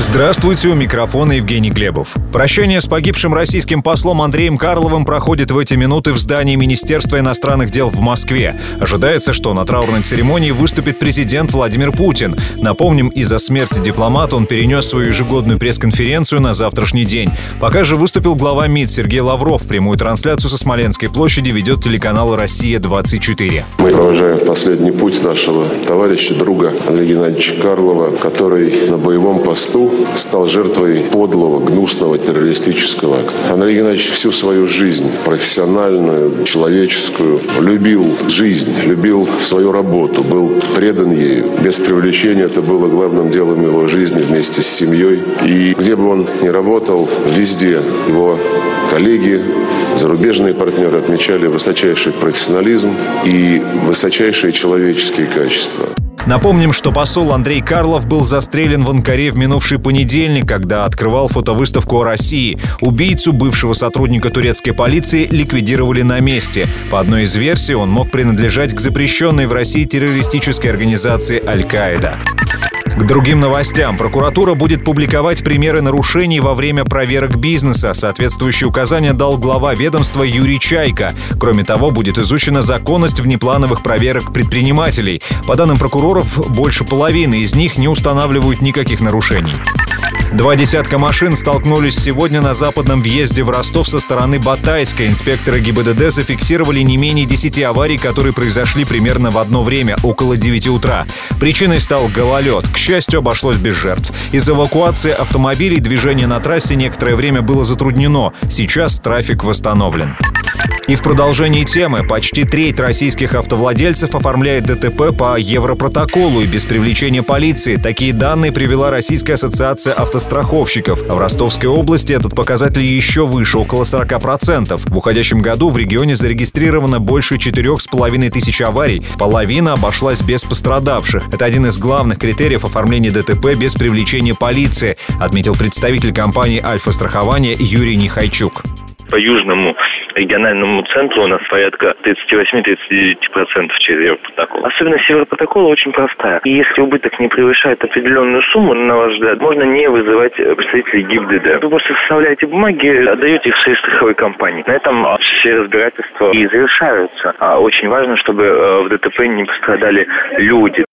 Здравствуйте, у микрофона Евгений Глебов. Прощание с погибшим российским послом Андреем Карловым проходит в эти минуты в здании Министерства иностранных дел в Москве. Ожидается, что на траурной церемонии выступит президент Владимир Путин. Напомним, из-за смерти дипломата он перенес свою ежегодную пресс-конференцию на завтрашний день. Пока же выступил глава МИД Сергей Лавров. Прямую трансляцию со Смоленской площади ведет телеканал «Россия-24». Мы провожаем в последний путь нашего товарища, друга Андрея Геннадьевича Карлова, который на боевом посту стал жертвой подлого, гнусного террористического акта. Андрей Геннадьевич всю свою жизнь, профессиональную, человеческую, любил жизнь, любил свою работу, был предан ею. Без привлечения это было главным делом его жизни вместе с семьей. И где бы он ни работал, везде его коллеги, зарубежные партнеры отмечали высочайший профессионализм и высочайшие человеческие качества. Напомним, что посол Андрей Карлов был застрелен в Анкаре в минувший понедельник, когда открывал фотовыставку о России. Убийцу бывшего сотрудника турецкой полиции ликвидировали на месте. По одной из версий, он мог принадлежать к запрещенной в России террористической организации «Аль-Каида». К другим новостям. Прокуратура будет публиковать примеры нарушений во время проверок бизнеса. Соответствующие указания дал глава ведомства Юрий Чайка. Кроме того, будет изучена законность внеплановых проверок предпринимателей. По данным прокуроров, больше половины из них не устанавливают никаких нарушений. Два десятка машин столкнулись сегодня на западном въезде в Ростов со стороны Батайска. Инспекторы ГИБДД зафиксировали не менее 10 аварий, которые произошли примерно в одно время, около 9 утра. Причиной стал гололед. К счастью, обошлось без жертв. Из эвакуации автомобилей движение на трассе некоторое время было затруднено. Сейчас трафик восстановлен. И в продолжении темы почти треть российских автовладельцев оформляет ДТП по Европротоколу и без привлечения полиции. Такие данные привела Российская ассоциация автостраховщиков. В Ростовской области этот показатель еще выше, около 40%. В уходящем году в регионе зарегистрировано больше 4,5 тысяч аварий. Половина обошлась без пострадавших. Это один из главных критериев оформления ДТП без привлечения полиции, отметил представитель компании «Альфа-страхование» Юрий Нехайчук. По южному региональному центру у нас порядка 38-39% через Европротокол. Особенность Европротокола очень простая. И если убыток не превышает определенную сумму, на ваш взгляд, можно не вызывать представителей ГИБДД. Вы просто составляете бумаги, отдаете их своей страховой компании. На этом все разбирательства и завершаются. А очень важно, чтобы э, в ДТП не пострадали люди.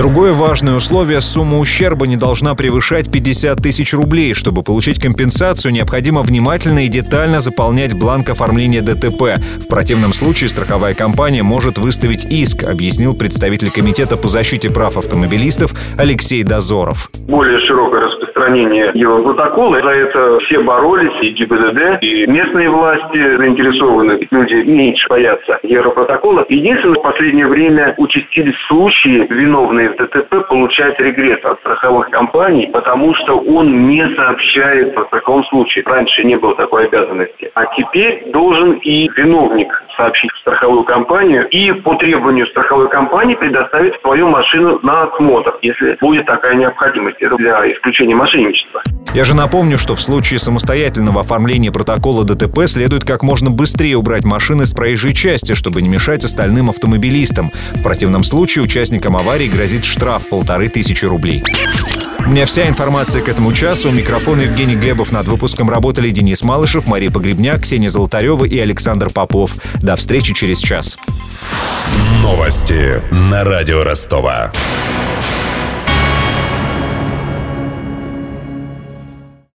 Другое важное условие – сумма ущерба не должна превышать 50 тысяч рублей. Чтобы получить компенсацию, необходимо внимательно и детально заполнять бланк оформления ДТП. В противном случае страховая компания может выставить иск, объяснил представитель Комитета по защите прав автомобилистов Алексей Дозоров. Более широкое распространение Европротокола. За это все боролись, и ГИБДД, и местные власти заинтересованы. Люди меньше боятся Европротокола. Единственное, в последнее время участились случаи, виновные в ДТП получают регресс от страховых компаний, потому что он не сообщает о таком случае. Раньше не было такой обязанности. А теперь должен и виновник сообщить в страховую компанию и по требованию страховой компании предоставить свою машину на осмотр, если будет такая необходимость. Это для исключения мошенничества. Я же напомню, что в случае самостоятельного оформления протокола ДТП следует как можно быстрее убрать машины с проезжей части, чтобы не мешать остальным автомобилистам. В противном случае участникам аварии грозит штраф полторы тысячи рублей. У меня вся информация к этому часу. У микрофона Евгений Глебов. Над выпуском работали Денис Малышев, Мария Погребняк, Ксения Золотарева и Александр Попов. До встречи через час. Новости на радио Ростова.